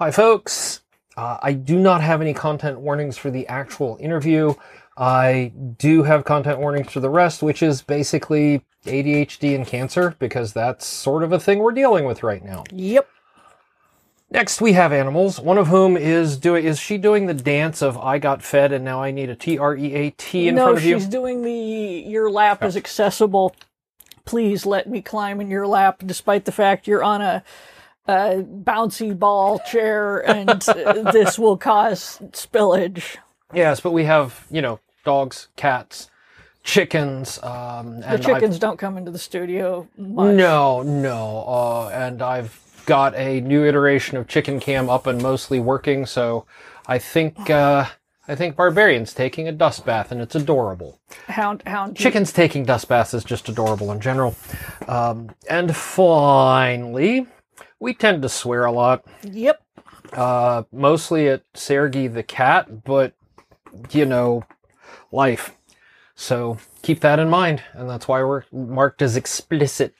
Hi, folks. Uh, I do not have any content warnings for the actual interview. I do have content warnings for the rest, which is basically ADHD and cancer, because that's sort of a thing we're dealing with right now. Yep. Next, we have animals. One of whom is doing is she doing the dance of I got fed and now I need a T R E A T in no, front of you? she's doing the your lap is accessible. Please let me climb in your lap, despite the fact you're on a, a bouncy ball chair and uh, this will cause spillage. Yes, but we have you know dogs, cats, chickens. Um, The and I've- chickens don't come into the studio much. No, no. Uh, and I've got a new iteration of Chicken Cam up and mostly working, so I think uh, I think Barbarian's taking a dust bath, and it's adorable. Hound, hound. Chickens taking dust baths is just adorable in general. Um, and finally, we tend to swear a lot, Yep. uh, mostly at Sergey the cat, but you know, life. So keep that in mind, and that's why we're marked as explicit.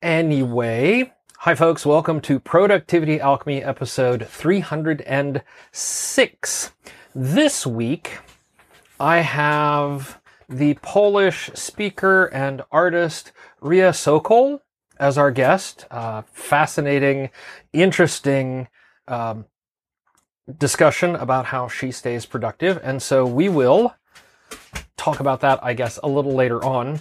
Anyway, hi folks, welcome to Productivity Alchemy episode 306. This week, I have the Polish speaker and artist Riya Sokol as our guest. Uh, fascinating, interesting um, discussion about how she stays productive. And so we will talk about that, I guess, a little later on.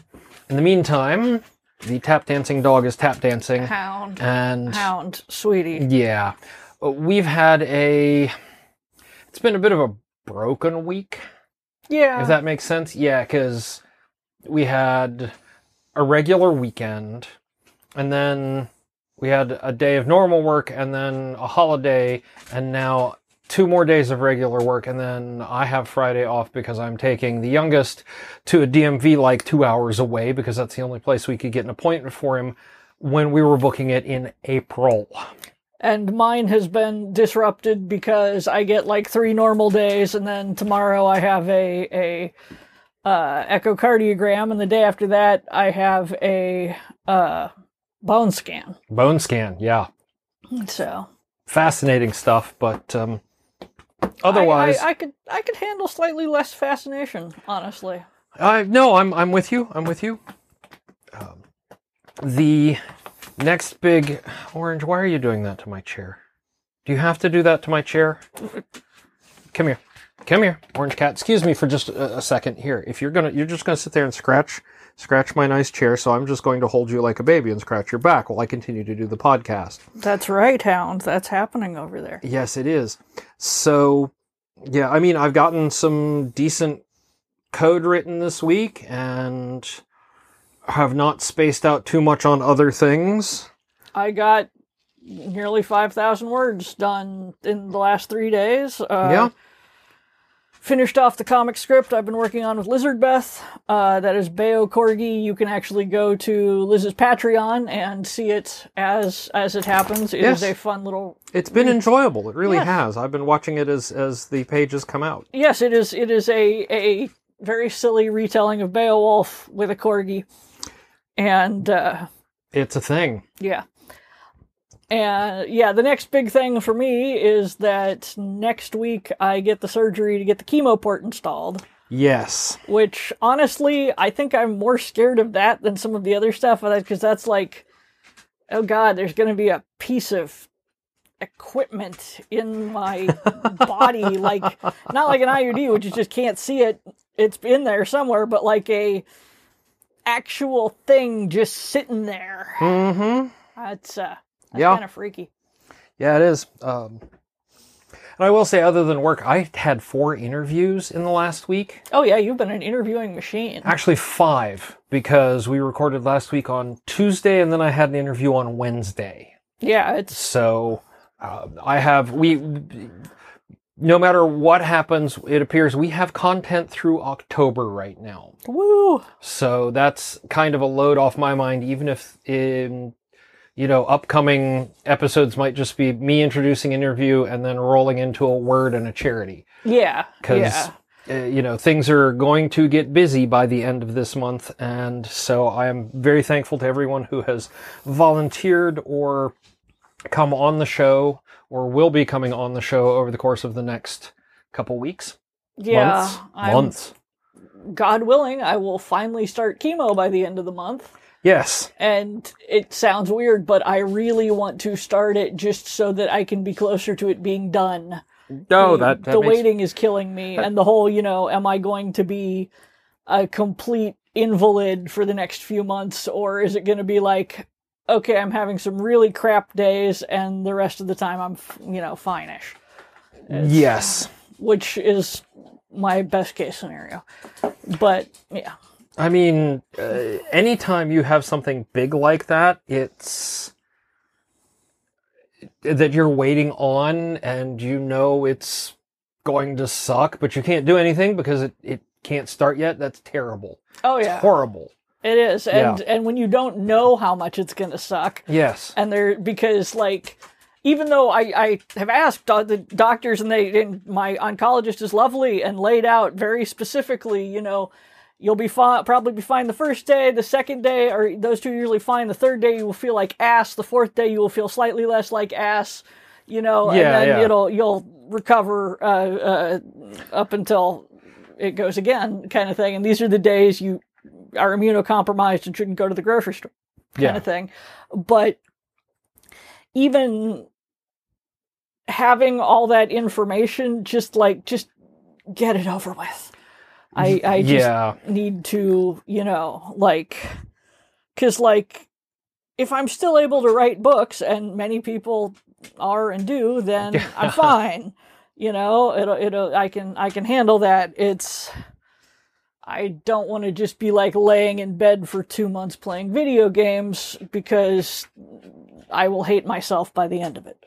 In the meantime, the tap dancing dog is tap dancing. Hound. And Hound, sweetie. yeah, we've had a. It's been a bit of a broken week, Yeah. if that makes sense. Yeah, because we had a regular weekend, and then we had a day of normal work, and then a holiday, and now two more days of regular work, and then I have Friday off because I'm taking the youngest to a DMV like two hours away because that's the only place we could get an appointment for him when we were booking it in April. and mine has been disrupted because I get like three normal days, and then tomorrow I have a a uh, echocardiogram, and the day after that I have a uh, bone scan. Bone scan, yeah. So Fascinating stuff, but um, I- otherwise, I, I, could I could handle slightly less fascination, honestly. I no, I'm I'm with you. I'm with you. Um, the next big orange. Why are you doing that to my chair? Do you have to do that to my chair? Come here, come here, orange cat. Excuse me for just a, a second. Here, if you're gonna, you're just gonna sit there and scratch, scratch my nice chair. So I'm just going to hold you like a baby and scratch your back while I continue to do the podcast. That's right, Hound. That's happening over there. Yes, it is. So, yeah, I mean, I've gotten some decent code written this week and have not spaced out too much on other things. I got nearly five thousand words done in the last three days. Uh, yeah. Finished off the comic script I've been working on with Lizard Beth. Uh, that is Bayo Corgi. You can actually go to Liz's Patreon and see it as as it happens. It is Yes. a fun little. It's been enjoyable. It really Yes. has. I've been watching it as as the pages come out. Yes, it is. It is a a very silly retelling of Beowulf with a corgi, and uh, It's a thing. Yeah. And yeah, the next big thing for me is that next week I get the surgery to get the chemo port installed, Yes. which honestly, I think I'm more scared of that than some of the other stuff because that's like, oh god, there's going to be a piece of equipment in my body, like, not like an IUD, which you just can't see it. It's in there somewhere, but like a actual thing just sitting there. Mm-hmm. That's uh, that's Yeah. kind of freaky. Yeah, it is. Um, and I will say, other than work, I had four interviews in the last week. Oh yeah, you've been an interviewing machine. Actually, five, because we recorded last week on Tuesday, and then I had an interview on Wednesday. Yeah, it's So uh, I have we. No matter what happens, it appears we have content through October right now. woo. So that's kind of a load off my mind, even if in you know upcoming episodes might just be me introducing an interview and then rolling into a word and a charity Yeah, because yeah. uh, you know things are going to get busy by the end of this month, and so I am very thankful to everyone who has volunteered or come on the show or will be coming on the show over the course of the next couple weeks. Yeah, months. I'm- months. God willing, I will finally start chemo by the end of the month. Yes. And it sounds weird, but I really want to start it just so that I can be closer to it being done. No, the, that, that the makes, waiting is killing me, and the whole, you know, am I going to be a complete invalid for the next few months, or is it going to be like, okay, I'm having some really crap days, and the rest of the time I'm, you know, fine-ish, It's- Yes. which is my best case scenario. But yeah, I mean, uh, anytime you have something big like that, it's that you're waiting on and you know it's going to suck, but you can't do anything because it, it can't start yet. That's terrible. oh It's yeah, horrible. it is, and and when you don't know how much it's going to suck, Yes. and they're because like even though I, I have asked the doctors and they and my oncologist is lovely and laid out very specifically you know you'll be fine probably be fine the first day the second day or those two are usually fine the third day you will feel like ass the fourth day you will feel slightly less like ass you know Yeah, and then yeah. it'll you'll recover uh, uh, up until it goes again kind of thing and these are the days you are immunocompromised and shouldn't go to the grocery store kind Yeah. of thing. But even having all that information, just like just get it over with. I mm-hmm. I just yeah. need to, you know, like, because like, if I'm still able to write books, and many people are and do, then I'm fine. You know, it'll it'll I can I can handle that. It's I don't want to just be like laying in bed for two months playing video games because I will hate myself by the end of it.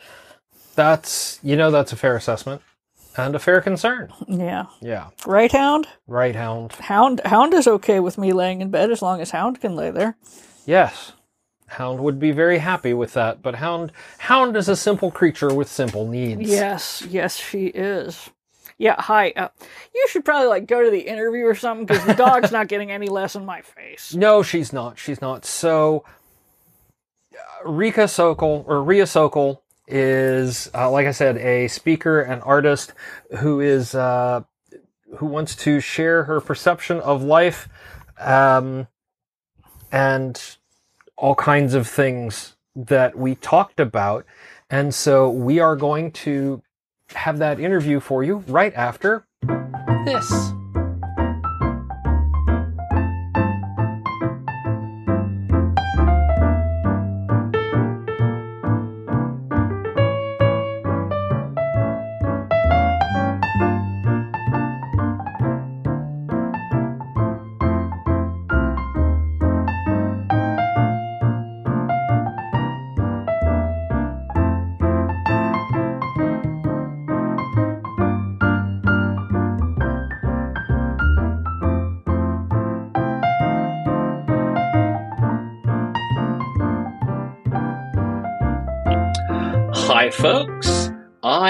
That's, you know, that's a fair assessment and a fair concern. Yeah. Yeah. Right, Hound? Right, Hound. Hound Hound is okay with me laying in bed as long as Hound can lay there. Yes. Hound would be very happy with that, but Hound Hound is a simple creature with simple needs. Yes, yes, she is. Yeah, hi. Uh, you should probably like go to the interview or something because the dog's not getting any less in my face. No, she's not. She's not. So uh, Rika Sokol or Riya Sokol is, uh, like I said, a speaker and artist who is uh, who wants to share her perception of life um, and all kinds of things that we talked about. And so we are going to have that interview for you right after this.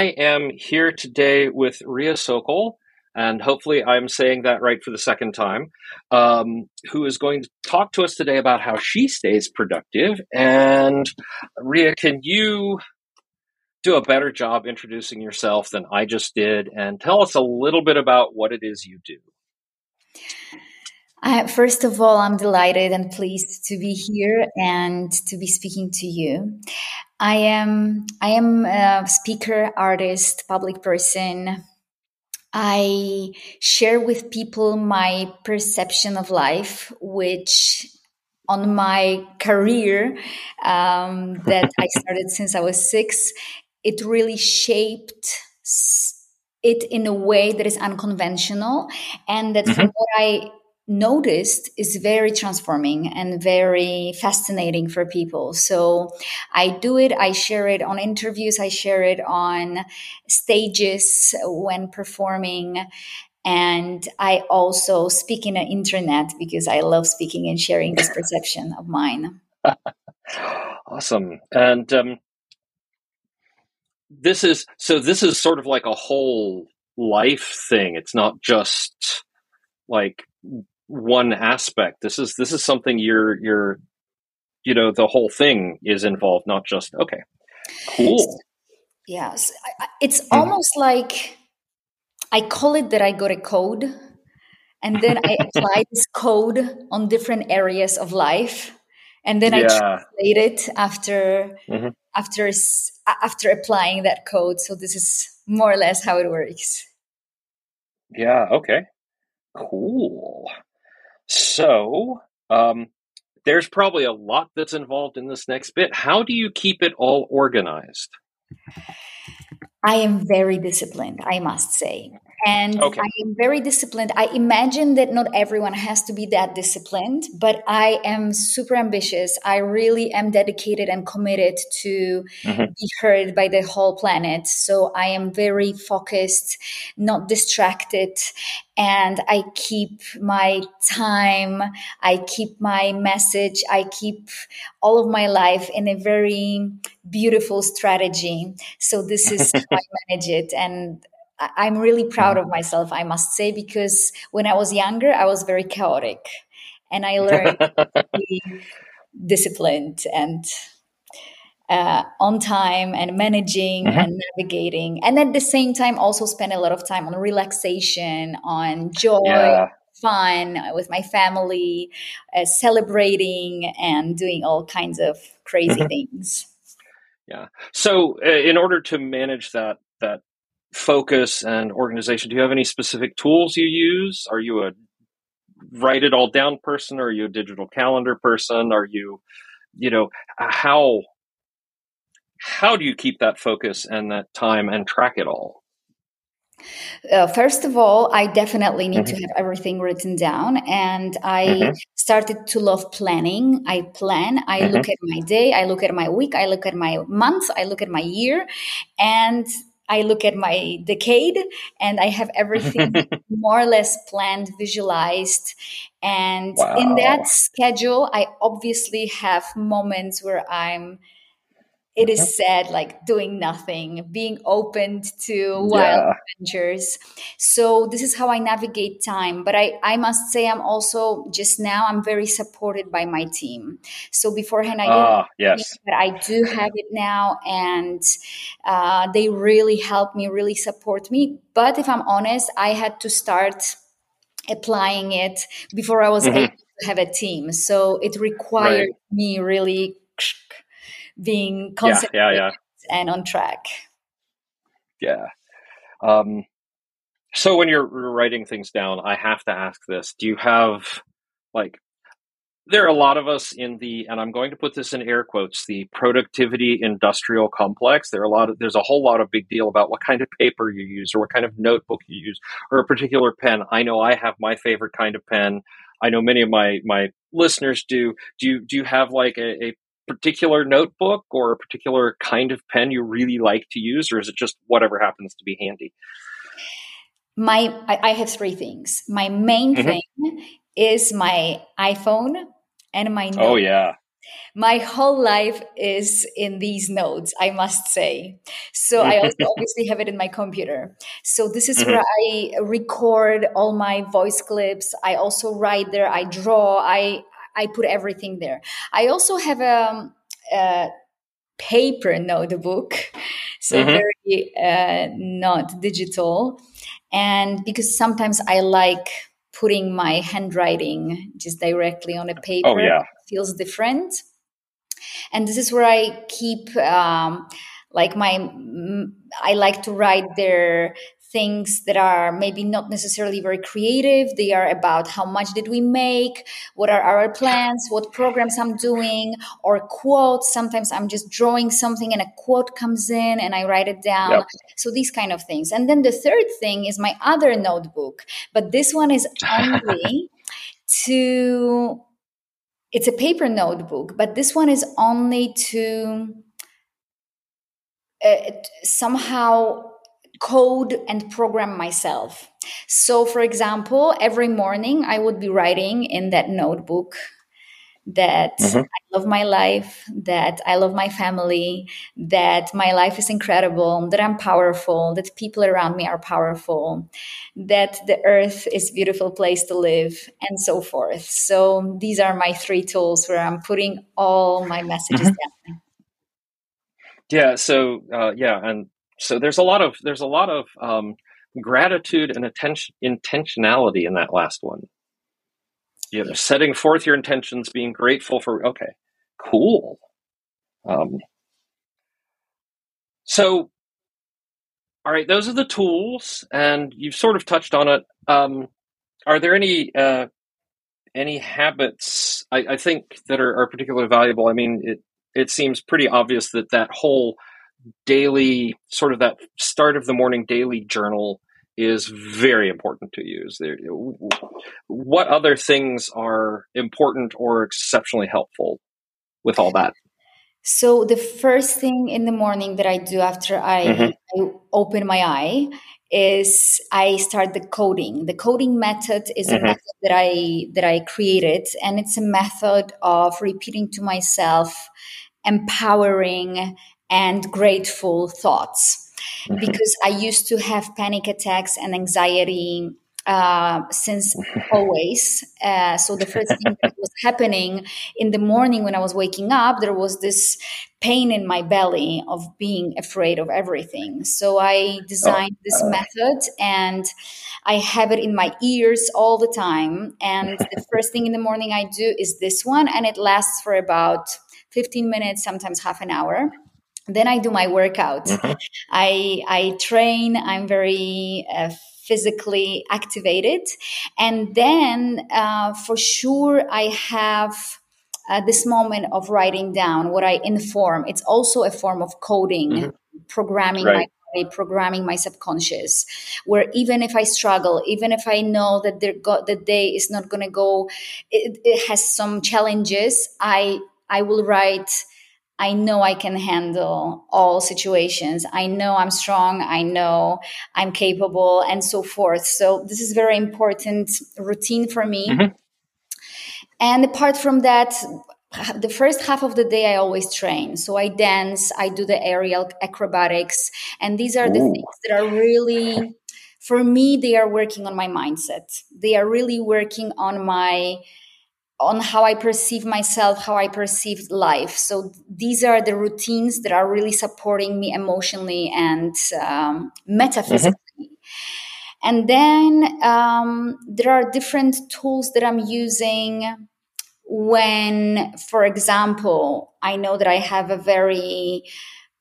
I am here today with Riya Sokol, and hopefully I'm saying that right for the second time, um, who is going to talk to us today about how she stays productive. And Riya, can you do a better job introducing yourself than I just did and tell us a little bit about what it is you do? Uh, first of all, I'm delighted and pleased to be here and to be speaking to you. I am I am a speaker, artist, public person. I share with people my perception of life, which on my career um, that I started since I was six, it really shaped it in a way that is unconventional and that from what I noticed is very transforming and very fascinating for people. So I do it, I share it on interviews, I share it on stages when performing. And I also speak in the internet because I love speaking and sharing this perception of mine. Awesome. And um, this is so this is sort of like a whole life thing. It's not just like one aspect. This is this is something you're you're you know the whole thing is involved, not just okay. Cool. Yes, it's mm-hmm. almost like I call it that I got a code, and then I apply this code on different areas of life, and then yeah. I translate it after mm-hmm. after after applying that code. So this is more or less how it works. Yeah. Okay. Cool. So, um, there's probably a lot that's involved in this next bit. How do you keep it all organized? I am very disciplined, I must say. And okay. I am very disciplined. I imagine that not everyone has to be that disciplined, but I am super ambitious. I really am dedicated and committed to mm-hmm. be heard by the whole planet. So I am very focused, not distracted, and I keep my time, I keep my message, I keep all of my life in a very beautiful strategy. So this is how I manage it. And I'm really proud of mm-hmm. myself, I must say, because when I was younger, I was very chaotic and I learned to be disciplined and uh, on time and managing mm-hmm. and navigating. And at the same time, also spend a lot of time on relaxation, on joy. Yeah. Fun with my family, uh, celebrating and doing all kinds of crazy mm-hmm. things. Yeah. So, uh, in order to manage that that focus and organization, do you have any specific tools you use? Are you a write it all down person? Are you a digital calendar person? Are you, you know, how how do you keep that focus and that time and track it all? Uh, first of all, I definitely need mm-hmm. to have everything written down. And I mm-hmm. started to love planning. I plan, I mm-hmm. look at my day, I look at my week, I look at my month, I look at my year. And I look at my decade and I have everything more or less planned, visualized. And wow. in that schedule, I obviously have moments where I'm it is said like doing nothing being opened to wild yeah. adventures so this is how i navigate time but i i must say i'm also just now i'm very supported by my team so beforehand i didn't uh, yes but i do have it now and uh, they really help me really support me but if i'm honest i had to start applying it before i was mm-hmm. able to have a team so it required right. me really being concentrated yeah, yeah, yeah. and on track. Yeah. Um, so when you're writing things down, I have to ask this: Do you have like? There are a lot of us in the, and I'm going to put this in air quotes, the productivity industrial complex. There are a lot of, there's a whole lot of big deal about what kind of paper you use or what kind of notebook you use or a particular pen. I know I have my favorite kind of pen. I know many of my my listeners do. Do you do you have like a, a particular notebook or a particular kind of pen you really like to use, or is it just whatever happens to be handy? My, I, I have three things. My main mm-hmm. thing is my iPhone and my. Oh yeah. My whole life is in these notes, I must say. So I also obviously have it in my computer. So this is mm-hmm. where I record all my voice clips. I also write there. I draw. I I put everything there. I also have a, a paper notebook, so mm-hmm. very uh, not digital. And because sometimes I like putting my handwriting just directly on a paper, oh, yeah. feels different. And this is where I keep um, like my I like to write there things that are maybe not necessarily very creative. They are about how much did we make, what are our plans, what programs I'm doing, or quotes. Sometimes I'm just drawing something and a quote comes in and I write it down. Yep. So these kind of things. And then the third thing is my other notebook, but this one is only to it's a paper notebook, but this one is only to uh, somehow code and program myself. So, for example, every morning I would be writing in that notebook that mm-hmm. I love my life, that I love my family, that my life is incredible, that I'm powerful, that people around me are powerful, that the earth is a beautiful place to live, and so forth. So these are my three tools where I'm putting all my messages mm-hmm. down. Yeah. So uh, yeah, and so there's a lot of there's a lot of um, gratitude and attention intentionality in that last one. You know, setting forth your intentions, being grateful for. Okay, cool. Um, so, all right, those are the tools, and you've sort of touched on it. Um, are there any uh, any habits I, I think that are, are, particularly valuable? I mean, it it seems pretty obvious that that whole daily sort of that start of the morning daily journal is very important to use. There, what other things are important or exceptionally helpful with all that? So the first thing in the morning that I do after I, mm-hmm. I open my eye is I start the coding. The coding method is mm-hmm. a method that I that I created, and it's a method of repeating to myself empowering and grateful thoughts. Mm-hmm. Because I used to have panic attacks and anxiety uh, since always. Uh, so the first thing that was happening in the morning when I was waking up, there was this pain in my belly of being afraid of everything. So I designed this method and I have it in my ears all the time. And the first thing in the morning I do is this one, and it lasts for about 15 minutes, sometimes half an hour then i do my workout mm-hmm. i i train i'm very uh, physically activated. And then uh, for sure, I have uh, this moment of writing down what I inform. It's also a form of coding, mm-hmm. programming right. my body, programming my subconscious. Where even if I struggle, even if I know that go- the day is not going to go, it, it has some challenges. I I will write I know I can handle all situations. I know I'm strong. I know I'm capable and so forth. So this is very important routine for me. Mm-hmm. And apart from that, the first half of the day I always train. So I dance, I do the aerial acrobatics, and these are the Ooh. things that are really for me they are working on my mindset. They are really working on my on how I perceive myself, how I perceive life. So these are the routines that are really supporting me emotionally and um, metaphysically. Mm-hmm. And then um, there are different tools that I'm using when, for example, I know that I have a very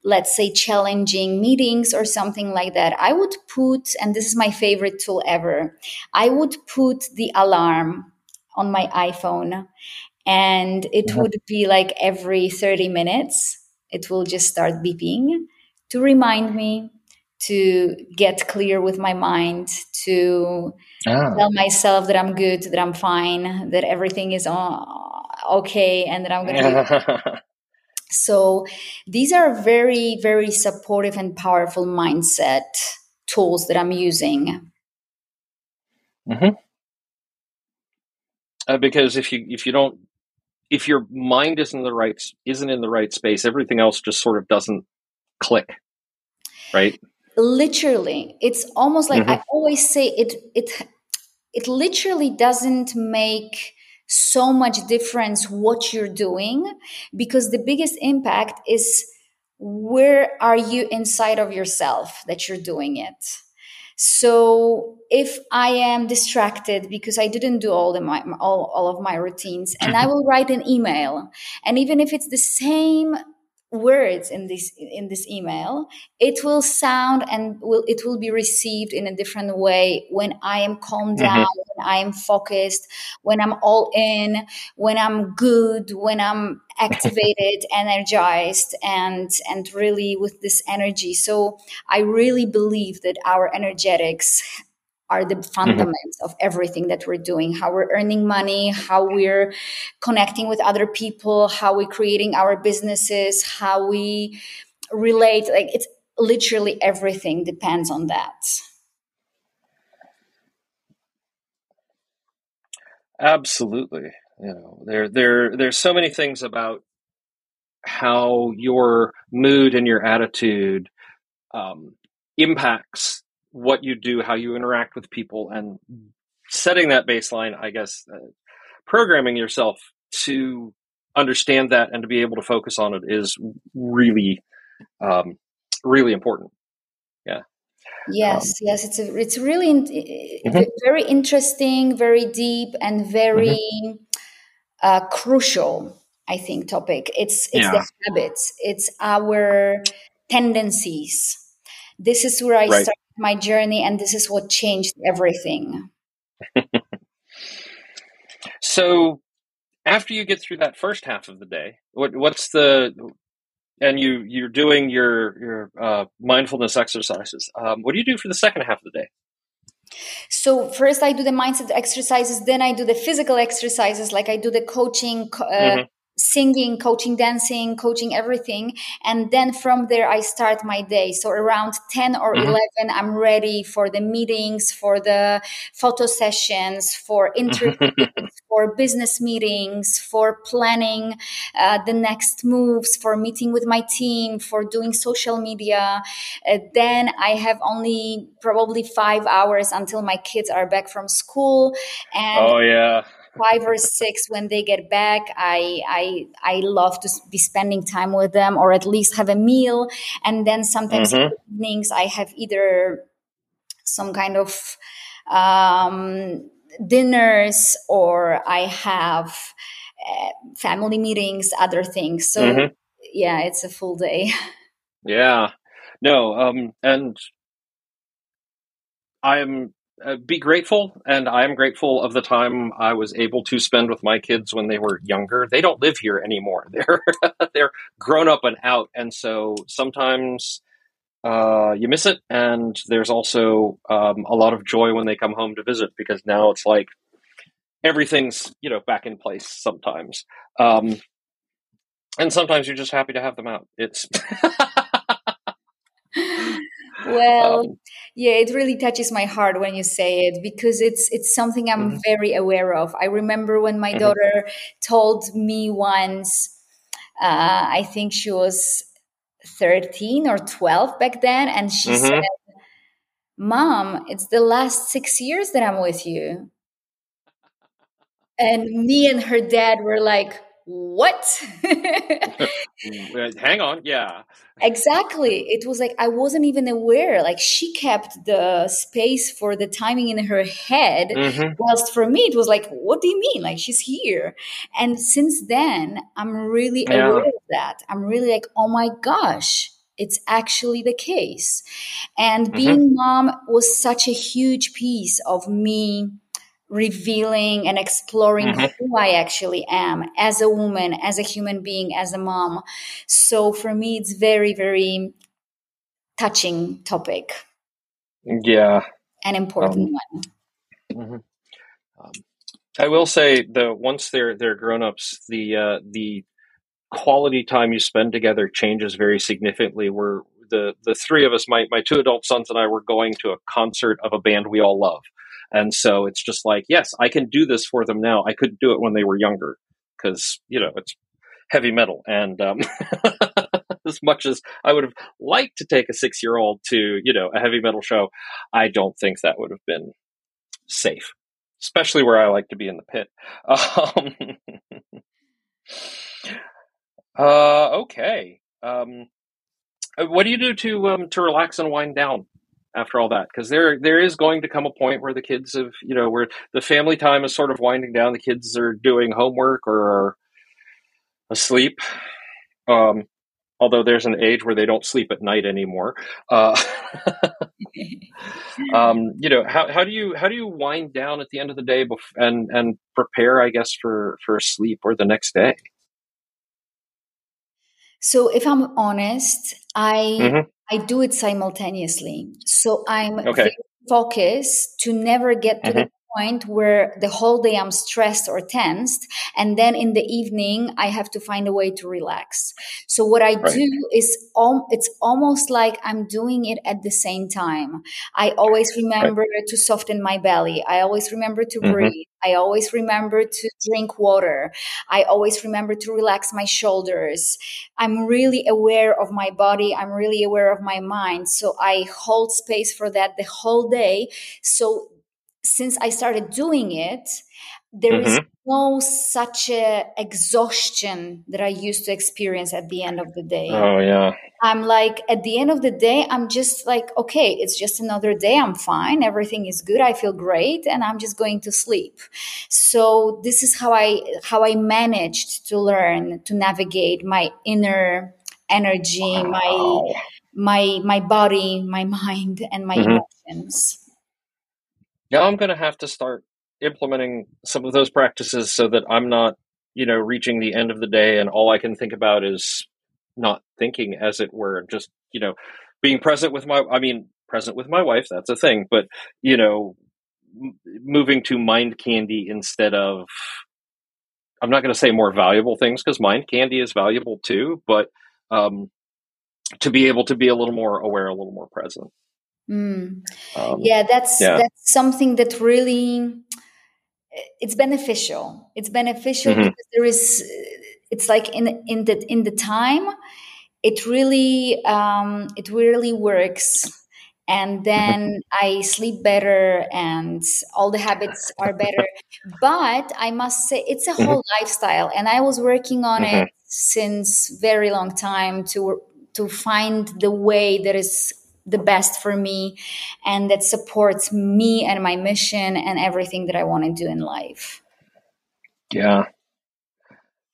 let's say challenging meetings or something like that i would put and this is my favorite tool ever i would put the alarm on my iPhone. And it mm-hmm. would be like every 30 minutes, it will just start beeping to remind me to get clear with my mind, to ah. tell myself that I'm good, that I'm fine, that everything is okay, and that I'm going to so these are very, very supportive and powerful mindset tools that I'm using. Mm-hmm uh, because if you if you don't if your mind isn't in the right isn't in the right space, everything else just sort of doesn't click, right? Literally, it's almost like mm-hmm. I always say it it it literally doesn't make so much difference what you're doing because the biggest impact is where are you inside of yourself that you're doing it so if I am distracted because I didn't do all the my all, all of my routines, and I will write an email, and even if it's the same words in this in this email it will sound and will it will be received in a different way when i am calmed mm-hmm. down when i am focused when i'm all in when i'm good when i'm activated energized and and really with this energy so i really believe that our energetics are the mm-hmm. fundamentals mm-hmm. of everything that we're doing how we're earning money how we're connecting with other people how we're creating our businesses how we relate like it's literally everything depends on that absolutely you know there there there's so many things about how your mood and your attitude um, impacts what you do, how you interact with people, and setting that baseline, I guess, uh, programming yourself to understand that and to be able to focus on it is really um, really important. Yeah. Yes, um, yes, it's a, it's really mm-hmm. very interesting, very deep, and very mm-hmm. uh, crucial. I think topic. It's it's yeah. the habits. It's our tendencies. This is where I right. started my journey, and this is what changed everything. so, after you get through that first half of the day, what what's the and you you're doing your your uh, mindfulness exercises. Um, what do you do for the second half of the day? So first, I do the mindset exercises. Then I do the physical exercises, like I do the coaching. Uh, mm-hmm singing, coaching, dancing, coaching everything. And then from there, I start my day. So around 10 or mm-hmm. 11, I'm ready for the meetings, for the photo sessions, for interviews, for business meetings, for planning uh, the next moves, for meeting with my team, for doing social media. Uh, then I have only probably five hours until my kids are back from school. And oh, yeah five or six when they get back i i i love to be spending time with them or at least have a meal and then sometimes mm-hmm. evenings i have either some kind of um, dinners or i have uh, family meetings other things so mm-hmm. yeah it's a full day yeah no um and i'm uh, be grateful, and I am grateful of the time I was able to spend with my kids when they were younger. They don't live here anymore; they're they're grown up and out, and so sometimes uh, you miss it. And there's also um, a lot of joy when they come home to visit because now it's like everything's you know back in place. Sometimes, um, and sometimes you're just happy to have them out. It's well um, yeah it really touches my heart when you say it because it's it's something i'm mm-hmm. very aware of i remember when my mm-hmm. daughter told me once uh, i think she was 13 or 12 back then and she mm-hmm. said mom it's the last six years that i'm with you and me and her dad were like what? Hang on. Yeah. Exactly. It was like I wasn't even aware. Like she kept the space for the timing in her head. Mm-hmm. Whilst for me, it was like, what do you mean? Like she's here. And since then, I'm really yeah. aware of that. I'm really like, oh my gosh, it's actually the case. And mm-hmm. being mom was such a huge piece of me revealing and exploring mm-hmm. who I actually am as a woman, as a human being, as a mom. So for me, it's very, very touching topic. Yeah. An important um, one. Mm-hmm. Um, I will say that once they're they're grown ups, the uh, the quality time you spend together changes very significantly. We're the the three of us, my my two adult sons and I, were going to a concert of a band we all love, and so it's just like, yes, I can do this for them now. I couldn't do it when they were younger because, you know, it's heavy metal. And um, as much as I would have liked to take a six year old to, you know, a heavy metal show, I don't think that would have been safe, especially where I like to be in the pit. Um, uh, okay. Um, uh, what do you do to um, to relax and wind down after all that because there there is going to come a point where the kids have you know where the family time is sort of winding down the kids are doing homework or are asleep um, although there's an age where they don't sleep at night anymore uh, um, you know how, how do you how do you wind down at the end of the day bef- and and prepare i guess for for sleep or the next day so if i'm honest i mm-hmm. I do it simultaneously. So I'm okay. focused to never get to mm-hmm. the point where the whole day I'm stressed or tensed. And then in the evening, I have to find a way to relax. So what I right. do is, al- it's almost like I'm doing it at the same time. I always remember right. to soften my belly. I always remember to mm-hmm. breathe. I always remember to drink water. I always remember to relax my shoulders. I'm really aware of my body. I'm really aware of my mind. So I hold space for that the whole day. So since I started doing it, there mm-hmm. is no such a exhaustion that I used to experience at the end of the day. Oh yeah. I'm like at the end of the day, I'm just like, okay, it's just another day. I'm fine. Everything is good. I feel great, and I'm just going to sleep. So this is how I how I managed to learn to navigate my inner energy, wow. my my my body, my mind, and my mm-hmm. emotions. Now I'm going to have to start implementing some of those practices so that I'm not, you know, reaching the end of the day and all I can think about is not thinking, as it were, and just, you know, being present with my, I mean, present with my wife, that's a thing, but, you know, m- moving to mind candy instead of, I'm not going to say more valuable things because mind candy is valuable too, but um, to be able to be a little more aware, a little more present. Mm. Um, yeah, that's yeah. that's something that really it's beneficial. It's beneficial mm-hmm. because there is. It's like in in the in the time, it really um, it really works, and then I sleep better, and all the habits are better. But I must say, it's a mm-hmm. whole mm-hmm. lifestyle, and I was working on mm-hmm. it since very long time to to find the way that is the best for me and that supports me and my mission and everything that I want to do in life. Yeah.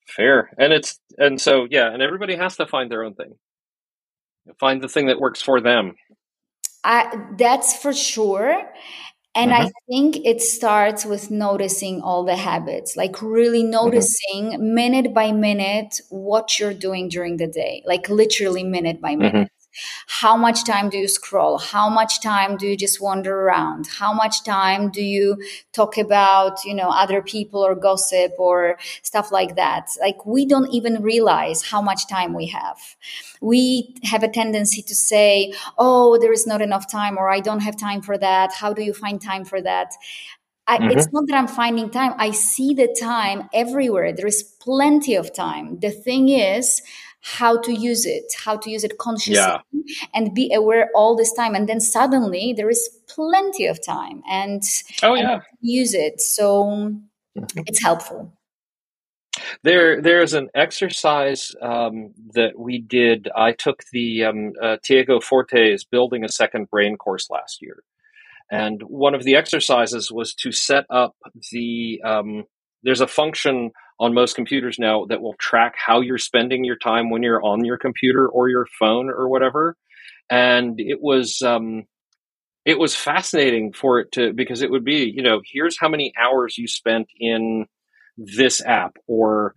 Fair. And it's and so yeah, and everybody has to find their own thing. Find the thing that works for them. I, that's for sure. And mm-hmm. I think it starts with noticing all the habits, like really mm-hmm. noticing mm-hmm. minute by minute what you're doing during the day, like literally minute by minute. Mm-hmm. How much time do you scroll? How much time do you just wander around? How much time do you talk about, you know, other people or gossip or stuff like that? Like we don't even realize how much time we have. We have a tendency to say, "Oh, there is not enough time," or "I don't have time for that." How do you find time for that? I, mm-hmm. It's not that I'm finding time. I see the time everywhere. There is plenty of time. The thing is, how to use it, how to use it consciously, yeah. and be aware all this time. And then suddenly there is plenty of time, and oh yeah, and use it. So mm-hmm. it's helpful. There, there's an exercise um, that we did. I took the um, uh, Tiago Forte's Building a Second Brain course last year, and one of the exercises was to set up the. Um, there's a function on most computers now that will track how you're spending your time when you're on your computer or your phone or whatever. And it was um, it was fascinating for it to because it would be you know here's how many hours you spent in this app or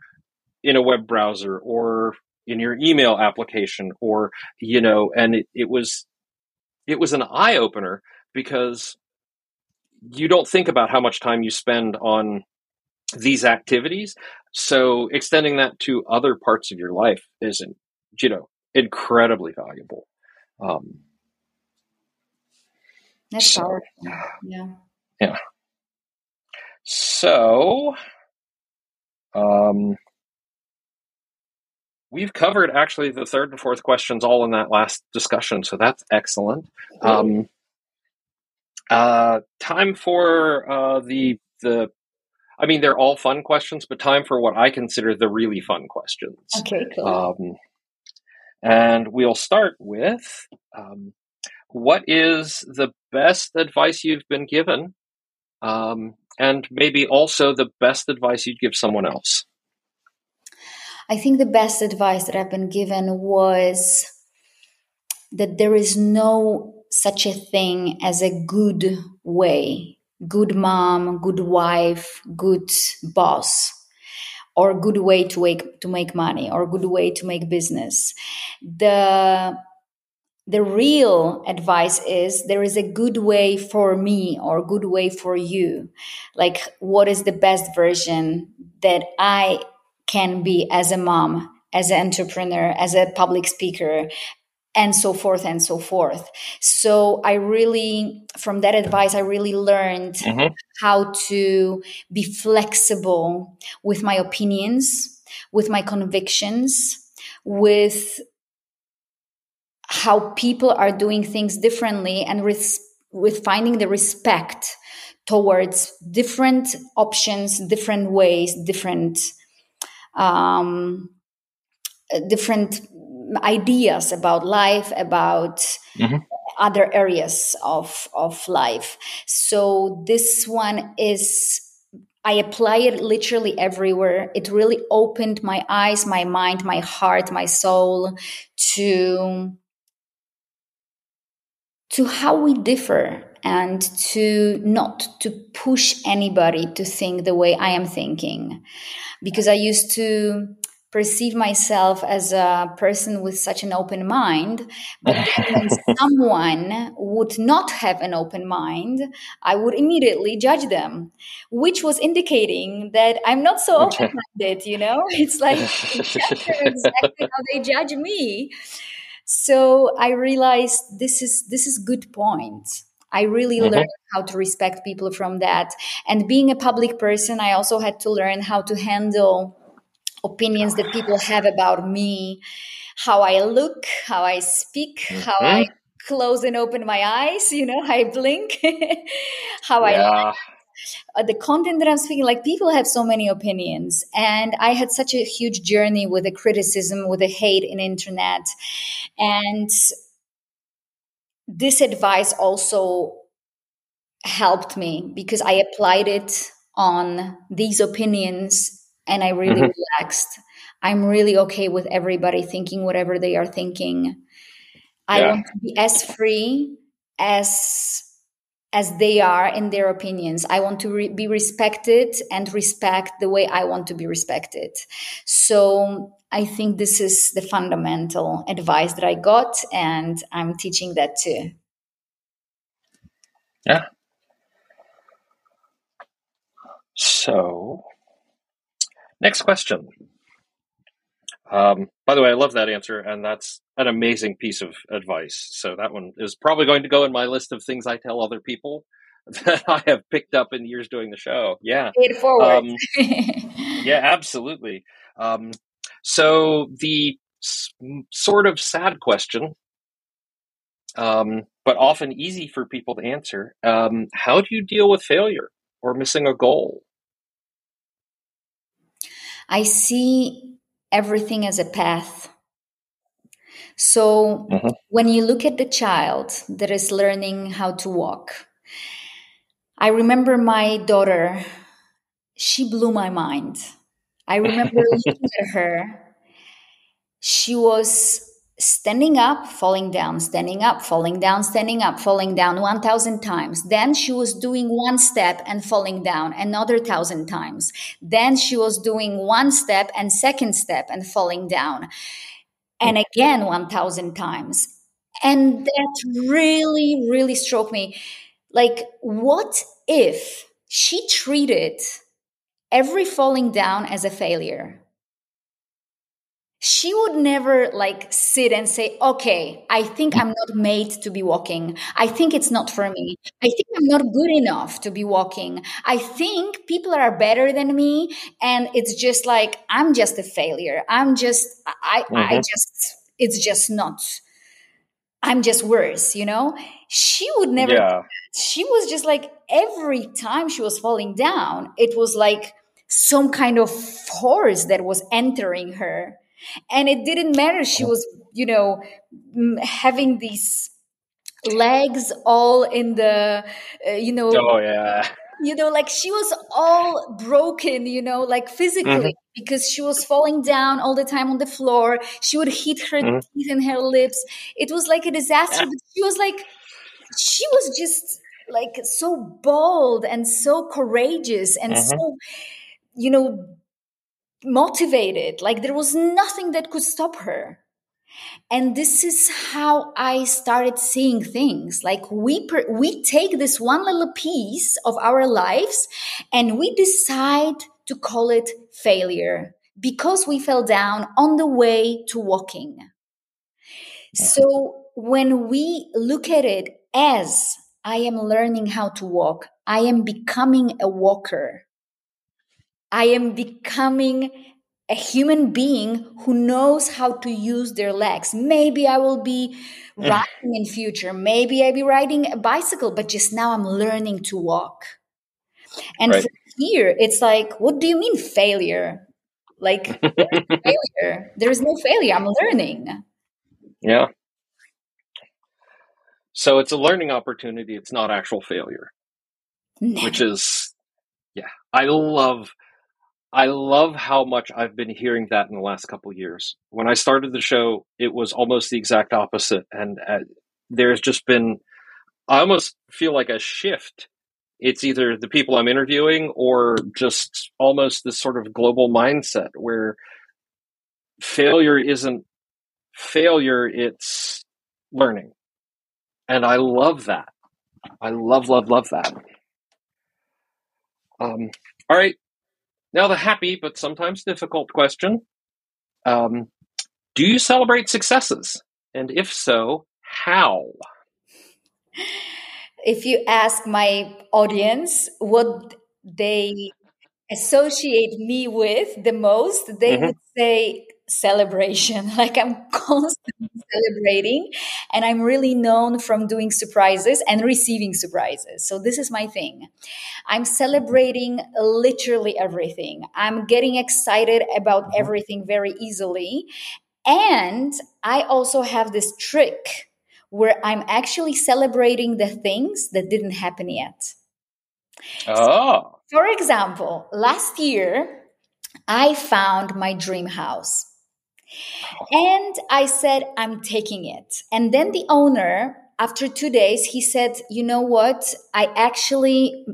in a web browser or in your email application or you know and it, it was it was an eye opener because you don't think about how much time you spend on these activities. So extending that to other parts of your life is, you know, incredibly valuable. Um, That's so, powerful. Yeah. Yeah. So, um, we've covered actually the third and fourth questions all in that last discussion. So that's excellent. Um, uh, time for uh, the the I mean, they're all fun questions, but time for what I consider the really fun questions. Okay, cool. Um, and we'll start with um, what is the best advice you've been given? Um, and maybe also the best advice you'd give someone else. I think the best advice that I've been given was that there is no such a thing as a good way good mom, good wife, good boss, or good way to make to make money, or good way to make business. The the real advice is there is a good way for me or good way for you. Like what is the best version that I can be as a mom, as an entrepreneur, as a public speaker, and so forth and so forth. So I really, from that advice, I really learned mm-hmm. how to be flexible with my opinions, with my convictions, with how people are doing things differently and res- with finding the respect towards different options, different ways, different um, different ideas about life, about mm-hmm. other areas of of life. So this one is I apply it literally everywhere. It really opened my eyes, my mind, my heart, my soul to to how we differ and to not to push anybody to think the way I am thinking. Because I used to perceive myself as a person with such an open mind but when someone would not have an open mind i would immediately judge them which was indicating that i'm not so open-minded you know it's like exactly how they judge me so i realized this is this is good point I really mm-hmm. learned how to respect people from that. And being a public person, I also had to learn how to handle opinions that people have about me, how I look, how I speak, mm-hmm. how I close and open my eyes, you know, I blink, how yeah. I uh, the content that I'm speaking, like people have so many opinions, and I had such a huge journey with the criticism, with the hate in internet, and this advice also helped me because I applied it on these opinions and I really mm-hmm. relaxed. I'm really okay with everybody thinking whatever they are thinking. I yeah. want to be as free as as they are in their opinions. I want to re- be respected and respect the way I want to be respected. So I think this is the fundamental advice that I got, and I'm teaching that too. Yeah. So Next question. Um, by the way, I love that answer, and that's an amazing piece of advice. So that one is probably going to go in my list of things I tell other people that I have picked up in years doing the show. Yeah, forward. Um, yeah, absolutely. Um, so the s- sort of sad question, um, but often easy for people to answer: um, How do you deal with failure or missing a goal? I see everything as a path. So mm-hmm. when you look at the child that is learning how to walk, I remember my daughter, she blew my mind. I remember looking at her. She was standing up, falling down, standing up, falling down, standing up, falling down 1,000 times. Then she was doing one step and falling down another thousand times. Then she was doing one step and second step and falling down. And again, 1,000 times. And that really, really struck me. Like, what if she treated every falling down as a failure? She would never like sit and say, okay, I think I'm not made to be walking. I think it's not for me. I think I'm not good enough to be walking. I think people are better than me. And it's just like, I'm just a failure. I'm just, I, mm-hmm. I just, it's just not, I'm just worse, you know? She would never, yeah. she was just like, every time she was falling down, it was like, some kind of force that was entering her and it didn't matter she was you know having these legs all in the uh, you know oh yeah you know like she was all broken you know like physically mm-hmm. because she was falling down all the time on the floor she would hit her mm-hmm. teeth and her lips it was like a disaster but she was like she was just like so bold and so courageous and mm-hmm. so you know motivated. Like there was nothing that could stop her. And this is how I started seeing things. Like we per- we take this one little piece of our lives and we decide to call it failure because we fell down on the way to walking. So when we look at it as I am learning how to walk, I am becoming a walker. I am becoming a human being who knows how to use their legs. Maybe I will be riding in future. Maybe I'll be riding a bicycle, but just now I'm learning to walk. And right. here, it's like, what do you mean failure? Like failure. There is no failure. I'm learning. Yeah. So it's a learning opportunity. It's not actual failure, which is, yeah, I love I love how much I've been hearing that in the last couple years. When I started the show, it was almost the exact opposite, and uh, there's just been I almost feel like a shift. It's either the people I'm interviewing or just almost this sort of global mindset where failure isn't failure, it's learning. And I love that. I love, love, love that. Um, all right. Now, the happy but sometimes difficult question um, Do you celebrate successes? And if so, how? If you ask my audience what they associate me with the most, they mm-hmm. would say celebration. Like I'm constantly celebrating, and I'm really known from doing surprises and receiving surprises. So, this is my thing. I'm celebrating literally everything. I'm getting excited about mm-hmm. everything very easily. And I also have this trick where I'm actually celebrating the things that didn't happen yet. Oh. For example, last year, I found my dream house. And I said, I'm taking it. And then the owner, after two days, he said, You know what? I actually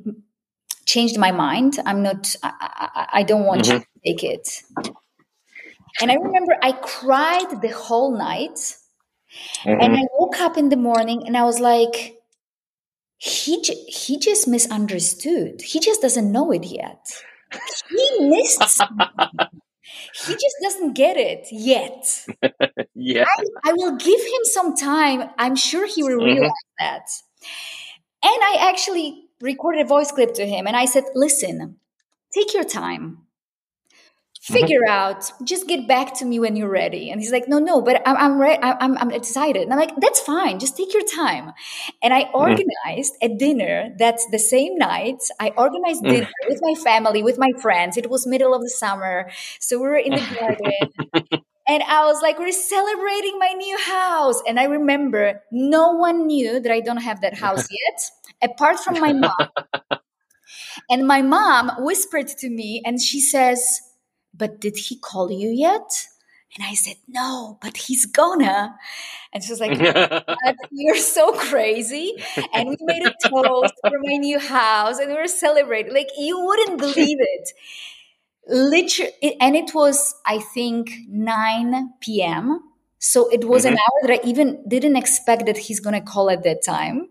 changed my mind. I'm not, I, I, I don't want mm-hmm. you to take it. And I remember I cried the whole night. Mm-hmm. And I woke up in the morning and I was like, he, he just misunderstood. He just doesn't know it yet. He missed he just doesn't get it yet. yeah. I, I, will give him some time. I'm sure he will mm-hmm. realize mm-hmm. that. And I actually recorded a voice clip to him and I said, listen, take your time. Mm-hmm. figure mm-hmm. out just get back to me when you're ready and he's like no no but i'm i'm ready I'm, I'm excited and i'm like that's fine just take your time and i mm-hmm. organized mm-hmm. a dinner that's the same night i organized dinner mm-hmm. with my family with my friends it was middle of the summer so we were in the garden and i was like we're celebrating my new house and i remember no one knew that i don't have that house yet apart from my mom and my mom whispered to me and she says but did he call you yet? And I said, no, but he's gonna. And she was like, you're so crazy. And we made a toast for my new house and we were celebrating. Like, you wouldn't believe it. Literally, and it was, I think, 9 p.m. So it was mm-hmm. an hour that I even didn't expect that he's gonna call at that time.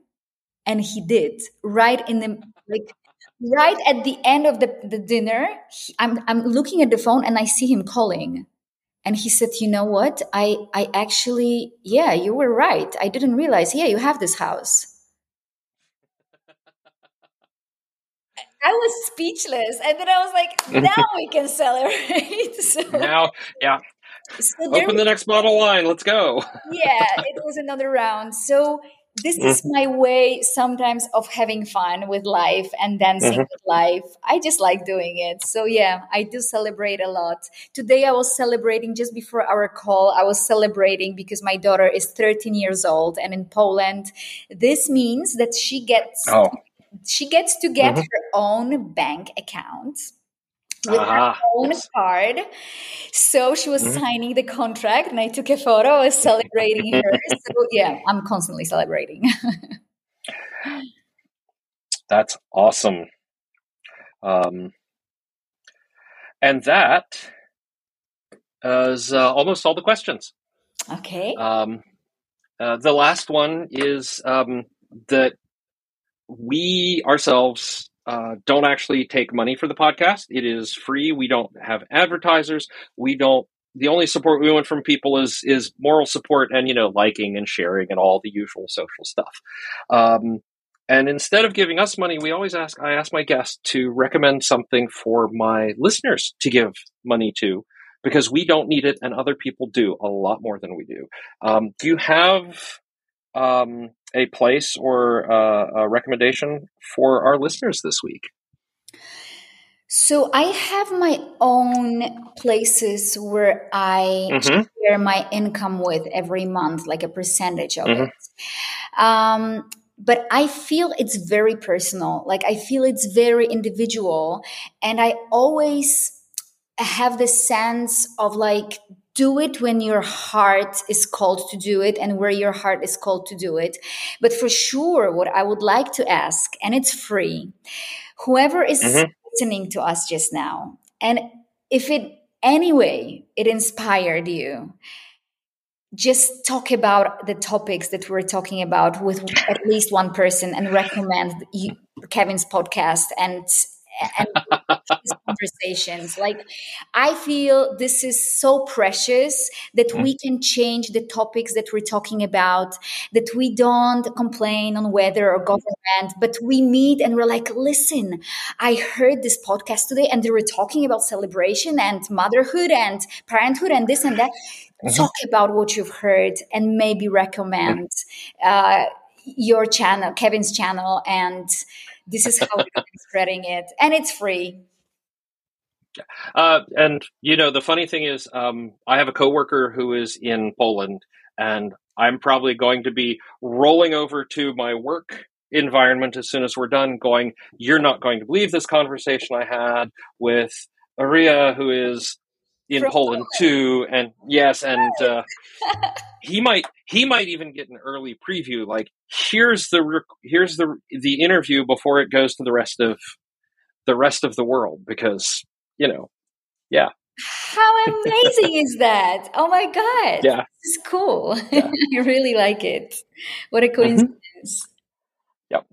And he did right in the like right at the end of the, the dinner, he, I'm, I'm looking at the phone and I see him calling. And he said, you know what? I, I actually, yeah, you were right. I didn't realize, yeah, you have this house. I was speechless. And then I was like, now we can celebrate. so, now, yeah. So Open the next bottle of wine. Let's go. yeah, it was another round. So this mm-hmm. is my way sometimes of having fun with life and dancing mm-hmm. with life. I just like doing it. So yeah, I do celebrate a lot. Today I was celebrating just before our call. I was celebrating because my daughter is 13 years old and in Poland this means that she gets oh. she gets to get mm-hmm. her own bank account with uh-huh. her own yes. card. So she was mm-hmm. signing the contract, and I took a photo. I was celebrating her. So yeah, I'm constantly celebrating. That's awesome. Um, and that is uh, almost all the questions. Okay. Um, uh, the last one is um, that we ourselves uh, don't actually take money for the podcast. It is free. We don't have advertisers. We don't. The only support we want from people is is moral support and you know liking and sharing and all the usual social stuff. Um, and instead of giving us money, we always ask. I ask my guests to recommend something for my listeners to give money to. because we don't need it and other people do a lot more than we do. Um, do you have um, a place or uh, a recommendation for our listeners this week? So I have my own places where I mm-hmm. share my income with every month, like a percentage of mm-hmm. it. Um, but I feel it's very personal. Like I feel it's very individual, and I always have this sense of like do it when your heart is called to do it and where your heart is called to do it. But for sure, what I would like to ask, and it's free, whoever is mm-hmm listening to us just now. And if it anyway it inspired you, just talk about the topics that we're talking about with at least one person and recommend Kevin's podcast and and conversations. Like, I feel this is so precious that we can change the topics that we're talking about, that we don't complain on weather or government, but we meet and we're like, listen, I heard this podcast today and they were talking about celebration and motherhood and parenthood and this and that. Mm-hmm. Talk about what you've heard and maybe recommend uh, your channel, Kevin's channel, and this is how we're spreading it, and it's free. Uh, and you know, the funny thing is, um, I have a coworker who is in Poland, and I'm probably going to be rolling over to my work environment as soon as we're done. Going, you're not going to believe this conversation I had with Riya, who is in Poland, Poland, too, and yes, and uh, he might he might even get an early preview. Like here's the here's the the interview before it goes to the rest of the rest of the world because you know, yeah. How amazing is that? Oh my god! Yeah, it's cool. Yeah. I really like it. What a mm-hmm. coincidence. Mm-hmm. Yep.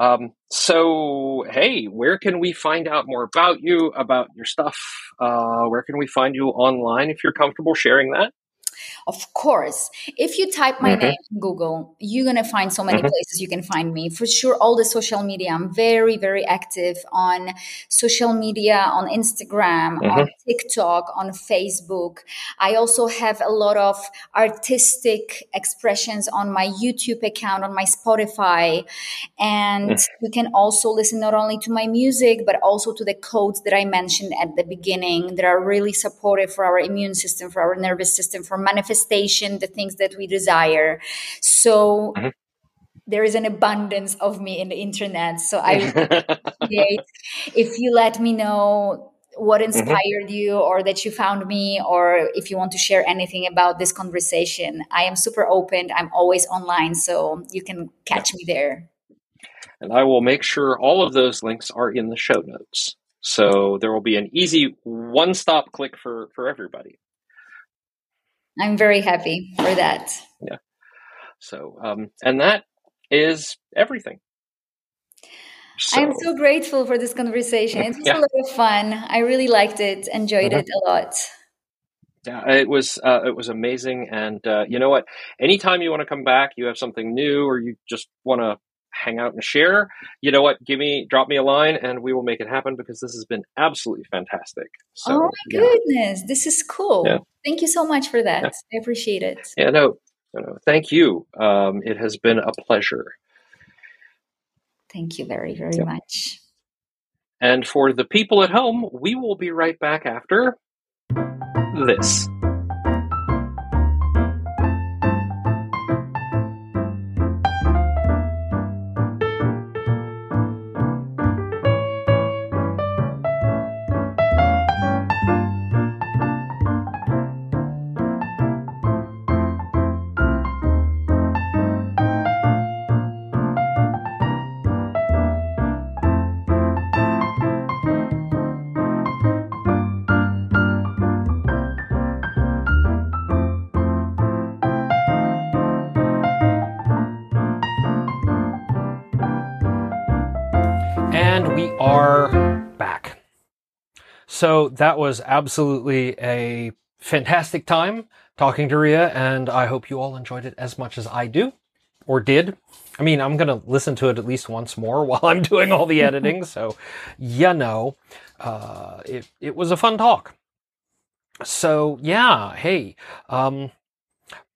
Um, so, hey, where can we find out more about you, about your stuff? Uh, where can we find you online if you're comfortable sharing that? Of course, if you type my mm-hmm. name in Google, you're going to find so many mm-hmm. places you can find me. For sure, all the social media. I'm very, very active on social media, on Instagram, mm-hmm. on TikTok, on Facebook. I also have a lot of artistic expressions on my YouTube account, on my Spotify. And mm. you can also listen not only to my music, but also to the codes that I mentioned at the beginning that are really supportive for our immune system, for our nervous system, for manifestation, the things that we desire. So mm-hmm. there is an abundance of me in the internet. So I appreciate if you let me know what mm-hmm. inspired mm-hmm. you or that you found me or if you want to share anything about this conversation i am super open i'm always online so you can catch yeah. me there and i will make sure all of those links are in the show notes so there will be an easy one stop click for for everybody I'm very happy for that. Yeah. So, um, and that is everything. So, I'm so grateful for this conversation. It was yeah. a lot of fun. I really liked it, enjoyed mm-hmm. it a lot. Yeah, it was uh, it was amazing, and uh, you know what? Anytime you want to come back, you have something new, or you just want to hang out and share, you know what? Give me, drop me a line, and we will make it happen because this has been absolutely fantastic. So, oh my yeah. goodness, this is cool. Yeah. Thank you so much for that. Yeah. I appreciate it. Yeah, no, no, no. Thank you. Um, it has been a pleasure. Thank you very, very much. And for the people at home, we will be right back after this. So that was absolutely a fantastic time talking to Riya, and I hope you all enjoyed it as much as I do, or did. I mean, I'm going to listen to it at least once more while I'm doing all the editing, so you know, uh, it, it was a fun talk. so yeah, hey, um,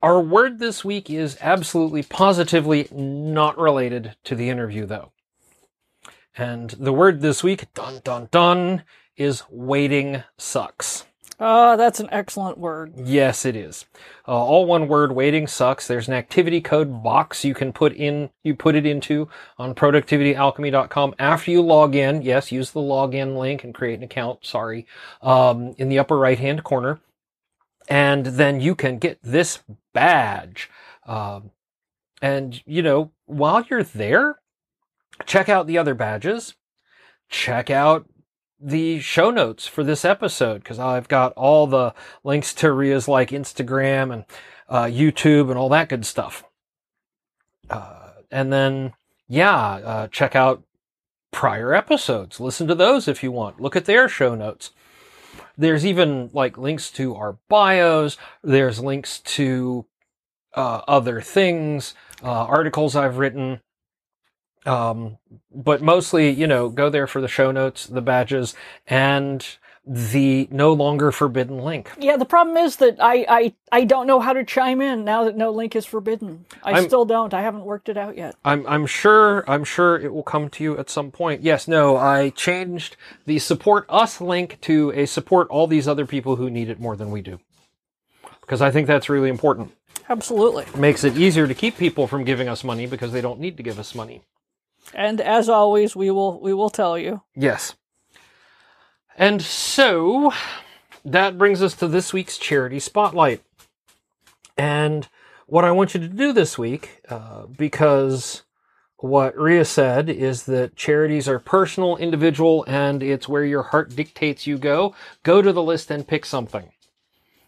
our word this week is absolutely positively not related to the interview though. And the word this week, dun dun dun, is waiting sucks. Oh, that's an excellent word. Yes, it is. Uh, all one word, waiting sucks. There's an activity code box you can put in, you put it into on productivityalchemy.com after you log in. Yes, use the login link and create an account. Sorry. Um, in the upper right hand corner. And then you can get this badge. Um, and you know, while you're there, check out the other badges. Check out the show notes for this episode because I've got all the links to Riya's like Instagram and uh, YouTube and all that good stuff. Uh, and then, yeah, uh, check out prior episodes. Listen to those if you want. Look at their show notes. There's even like links to our bios. There's links to uh, other things, uh, articles I've written. Um, but mostly, you know, go there for the show notes, the badges, and the no longer forbidden link. Yeah, the problem is that I, I, I don't know how to chime in now that no link is forbidden. I I'm- still don't. I haven't worked it out yet. I'm I'm sure I'm sure it will come to you at some point. Yes, no, I changed the support us link to a support all these other people who need it more than we do. Because I think that's really important. Absolutely. It makes it easier to keep people from giving us money because they don't need to give us money. And as always, we will we will tell you. Yes. And so that brings us to this week's charity spotlight. And what I want you to do this week, uh, because what Riya said is that charities are personal, individual, and it's where your heart dictates you go. Go to the list and pick something.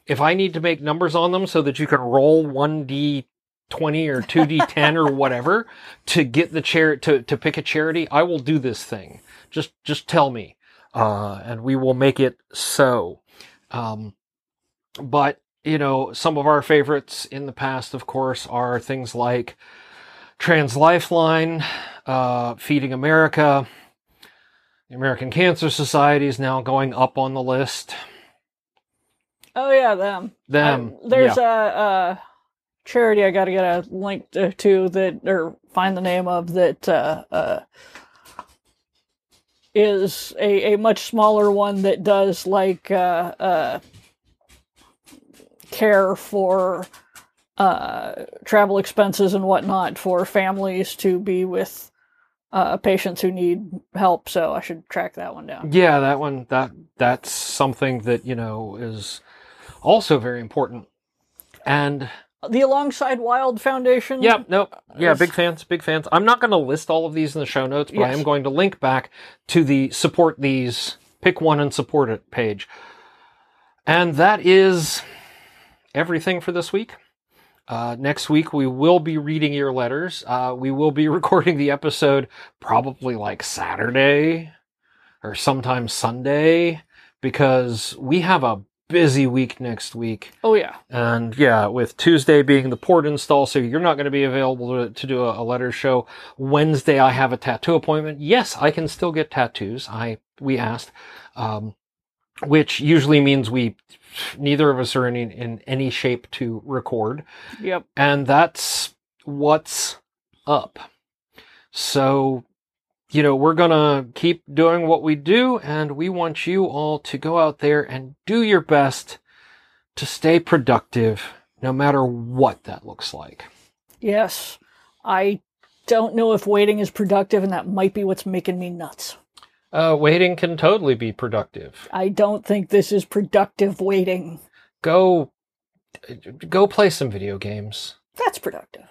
If I need to make numbers on them so that you can roll 1d 20 or 2d10 or whatever to get the chair to, to pick a charity, I will do this thing. Just just tell me. Uh, and we will make it so. Um, but you know, some of our favorites in the past, of course, are things like Trans Lifeline, uh, Feeding America. The American Cancer Society is now going up on the list. Oh yeah, them. Them. I- there's yeah. a, a charity I got to get a link to, to that or find the name of that uh, uh, is a, a much smaller one that does like uh, uh, care for uh, travel expenses and whatnot for families to be with uh, patients who need help. So I should track that one down. Yeah, that one that that's something that, you know, is also very important. And The Alongside Wild Foundation. yeah, nope. yeah, Is- big fans, big fans. I'm not going to list all of these in the show notes, but I am going to link back to the support these, pick one and support it page. And that is everything for this week. Uh, next week, we will be reading your letters. Uh, we will be recording the episode probably like Saturday or sometime Sunday because we have a busy week next week. Oh yeah. And yeah, with Tuesday being the port install, so you're not going to be available to, to do a, a letter show. Wednesday, I have a tattoo appointment. Yes, I can still get tattoos. I we asked, um, which usually means we neither of us are in, in any shape to record, Yep. and that's what's up. So. You know, we're gonna keep doing what we do, and we want you all to go out there and do your best to stay productive no matter what that looks like. Yes. I don't know if waiting is productive, and that might be what's making me nuts. Uh, waiting can totally be productive. I don't think this is productive waiting. Go, go play some video games. That's productive.